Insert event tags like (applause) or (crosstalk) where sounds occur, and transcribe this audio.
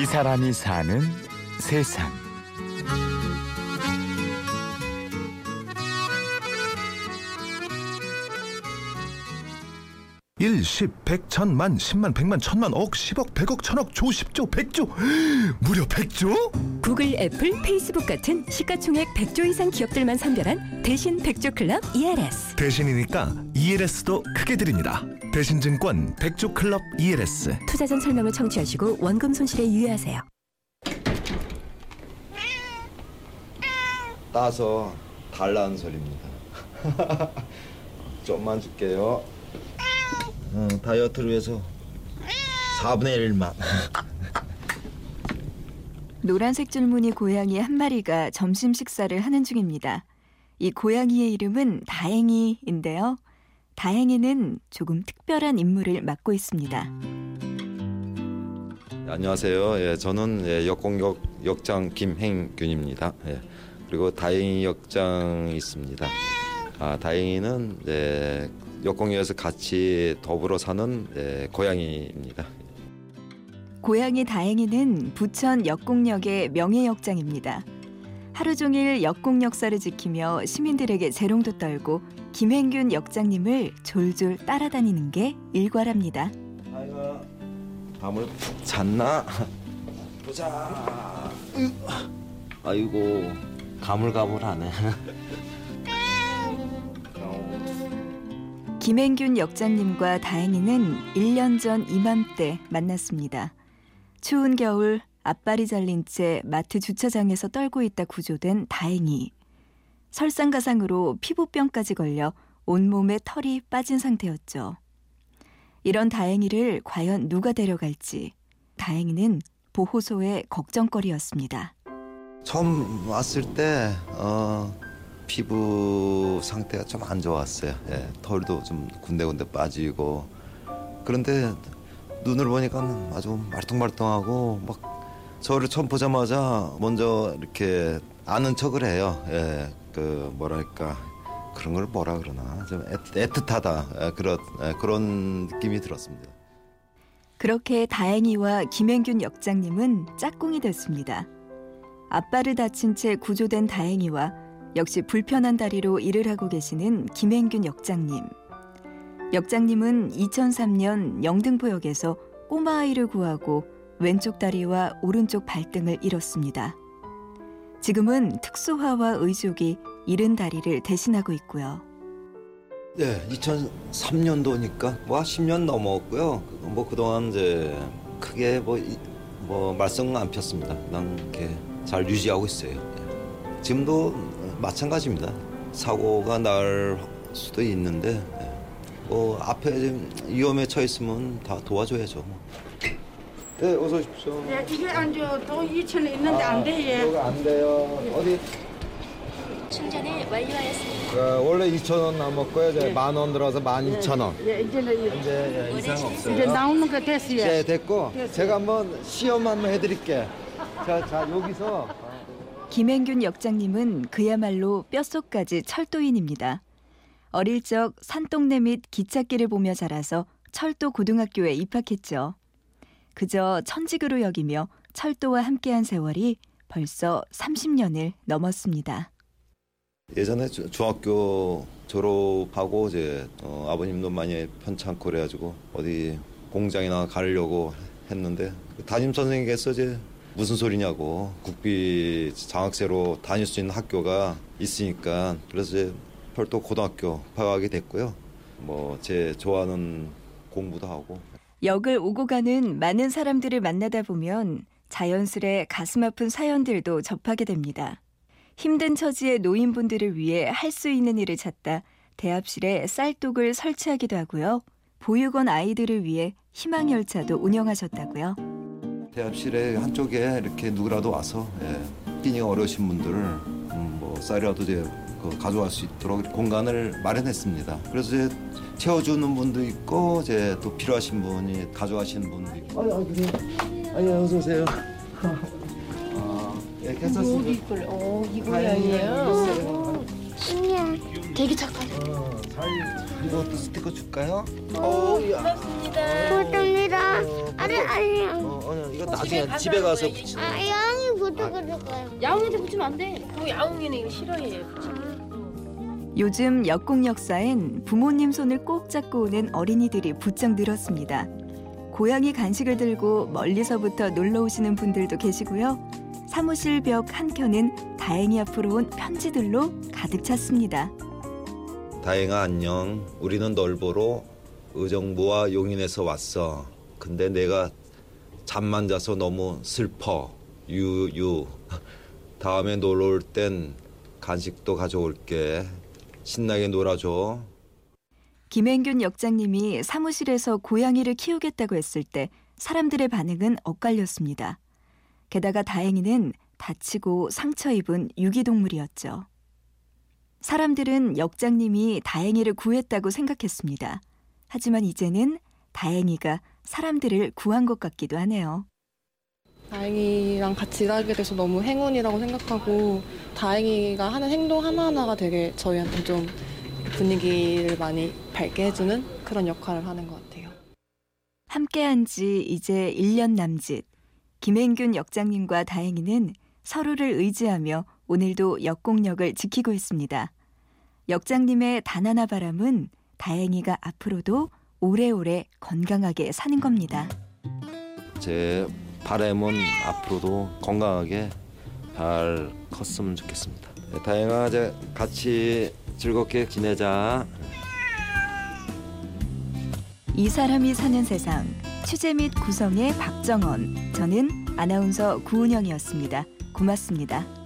이 사람이 사는 세상. 일, 십, 백, 천, 만, 십만, 백만, 천만, 억, 십억, 백억, 천억, 조, 십조, 백조 (gasps) 무려 백조? 구글, 애플, 페이스북 같은 시가총액 100조 이상 기업들만 선별한 대신 100조 클럽 ELS. 대신이니까 ELS도 크게 드립니다 대신증권 백조 클럽 ELS 투자 전 설명을 청취하시고 원금 손실에 유의하세요. 따서 달라는 소리입니다. (laughs) 좀만 줄게요. 어, 다이어트를 위해서 4분의 1만. (laughs) 노란색 줄무늬 고양이 한 마리가 점심 식사를 하는 중입니다. 이 고양이의 이름은 다행이인데요. 다행이는 조금 특별한 임무를 맡고 있습니다. 안녕하세요. 예, 저는 예, 역공역 역장 김행균입니다. 예, 그리고 다행이 역장이 있습니다. 아, 다행이는 예, 역공역에서 같이 더불어 사는 예, 고양이입니다. 고양이 다행이는 부천 역공역의 명예역장입니다. 하루 종일 역공 역사를 지키며 시민들에게 재롱도 떨고 김행균 역장님을 졸졸 따라다니는 게 일과랍니다. 아이가 밤을 잤나? 보자. 으, 아이고 가물가물하네. (laughs) 김행균 역장님과 다행이는 1년 전 이맘때 만났습니다. 추운 겨울 앞발이 잘린 채 마트 주차장에서 떨고 있다 구조된 다행이. 설상가상으로 피부병까지 걸려 온몸에 털이 빠진 상태였죠. 이런 다행이를 과연 누가 데려갈지 다행이는 보호소의 걱정거리였습니다. 처음 왔을 때 어, 피부 상태가 좀 안 좋았어요. 예, 털도 좀 군데군데 빠지고 그런데 눈을 보니까 아주 말똥말똥하고 막 저를 처음 보자마자 먼저 이렇게 아는 척을 해요. 예, 그 뭐랄까 그런 걸 뭐라 그러나 좀 애틋, 애틋하다 예, 그런 예, 그런 느낌이 들었습니다. 그렇게 다행이와 김행균 역장님은 짝꿍이 됐습니다. 앞발을 다친 채 구조된 다행이와 역시 불편한 다리로 일을 하고 계시는 김행균 역장님. 역장님은 2003년 영등포역에서 꼬마 아이를 구하고 왼쪽 다리와 오른쪽 발등을 잃었습니다. 지금은 특수화와 의족이 잃은 다리를 대신하고 있고요. 네, 2003년도니까 뭐 10년 넘었고요. 뭐 그동안 이제 크게 뭐, 이- 뭐 말썽 안 폈습니다. 그냥 이렇게 잘 유지하고 있어요. 예. 지금도 마찬가지입니다. 사고가 날 수도 있는데 예. 뭐 앞에 좀 위험에 처했으면 다 도와줘야죠. 뭐. 네, 어서 오십시오. 예, 이게 안줘 또 2천 원 있는데 안 돼. 예. 이거 안 돼요. 어디? 충전을 완료하였습니다. 원래 2천 원 남았고요. 이제 만 원 들어서 만 2천 원. 예, 이제는 이제 이상 없어요. 이제 나오는 거 됐어요. 네, 됐고 제가 한번 시험 한번 해드릴게. 자, 자 여기서 김행균 역장님은 그야말로 뼛속까지 철도인입니다. 어릴 적 산동네 및 기찻길을 보며 자라서 철도 고등학교에 입학했죠. 그저 천직으로 여기며 철도와 함께한 세월이 벌써 30년을 넘었습니다. 예전에 주- 중학교 졸업하고 이제 어, 아버님도 많이 편찮고 그래가지고 어디 공장이나 가려고 했는데 그 담임 선생님께서 이제 무슨 소리냐고 국비 장학생으로 다닐 수 있는 학교가 있으니까 그래서 이제 별도 고등학교 파악하게 됐고요. 뭐 제 좋아하는 공부도 하고 역을 오고 가는 많은 사람들을 만나다 보면 자연스레 가슴 아픈 사연들도 접하게 됩니다. 힘든 처지의 노인분들을 위해 할 수 있는 일을 찾다 대합실에 쌀독을 설치하기도 하고요. 보육원 아이들을 위해 희망열차도 운영하셨다고요. 대합실에 한쪽에 이렇게 누구라도 와서 예, 끼니가 어려우신 분들을 음, 뭐 쌀이라도 이제 그 가져갈 수 있도록 공간을 마련했습니다. 그래서 이제 채워주는 분도 있고 이제 또 필요하신 분이 가져가시는 분도 있고. 아니, 아니, 아니 어서 오세요. 아, 예, 괜찮습니다. 이걸 어, 이 다행이에요. 고양이에요. 신기해. 되게 착하네. 어, 잘 이것도 스티커 줄까요? 어, 야. 고맙습니다. 아니 아니 어, 어, 이거 나중에 집에 가서 붙이. 야옹이한테 붙이면 안 돼. 그 야옹이는 이거 싫어해. 요즘 역공 역사엔 부모님 손을 꼭 잡고 오는 어린이들이 부쩍 늘었습니다. 고양이 간식을 들고 멀리서부터 놀러 오시는 분들도 계시고요. 사무실 벽 한켠은 다행히 앞으로 온 편지들로 가득 찼습니다. 다행아 안녕. 우리는 널 보러 의정부와 용인에서 왔어. 근데 내가 잠만 자서 너무 슬퍼. 유유. 다음에 놀러 올 땐 간식도 가져올게. 신나게 놀아줘. 김행균 역장님이 사무실에서 고양이를 키우겠다고 했을 때 사람들의 반응은 엇갈렸습니다. 게다가 다행히는 다치고 상처 입은 유기동물이었죠. 사람들은 역장님이 다행이를 구했다고 생각했습니다. 하지만 이제는 다행이가 사람들을 구한 것 같기도 하네요. 다행이랑 같이 일하게 돼서 너무 행운이라고 생각하고 다행이가 하는 행동 하나하나가 되게 저희한테 좀 분위기를 많이 밝게 해주는 그런 역할을 하는 것 같아요. 함께한 지 이제 1년 남짓. 김행균 역장님과 다행이는 서로를 의지하며 오늘도 역공력을 지키고 있습니다. 역장님의 단 하나 바람은 다행이가 앞으로도 오래오래 건강하게 사는 겁니다. 제 바람은 앞으로도 건강하게 잘 컸으면 좋겠습니다. 네, 다행아 이제 같이 즐겁게 지내자. 이 사람이 사는 세상 취재 및 구성의 박정원 저는 아나운서 구은영이었습니다. 고맙습니다.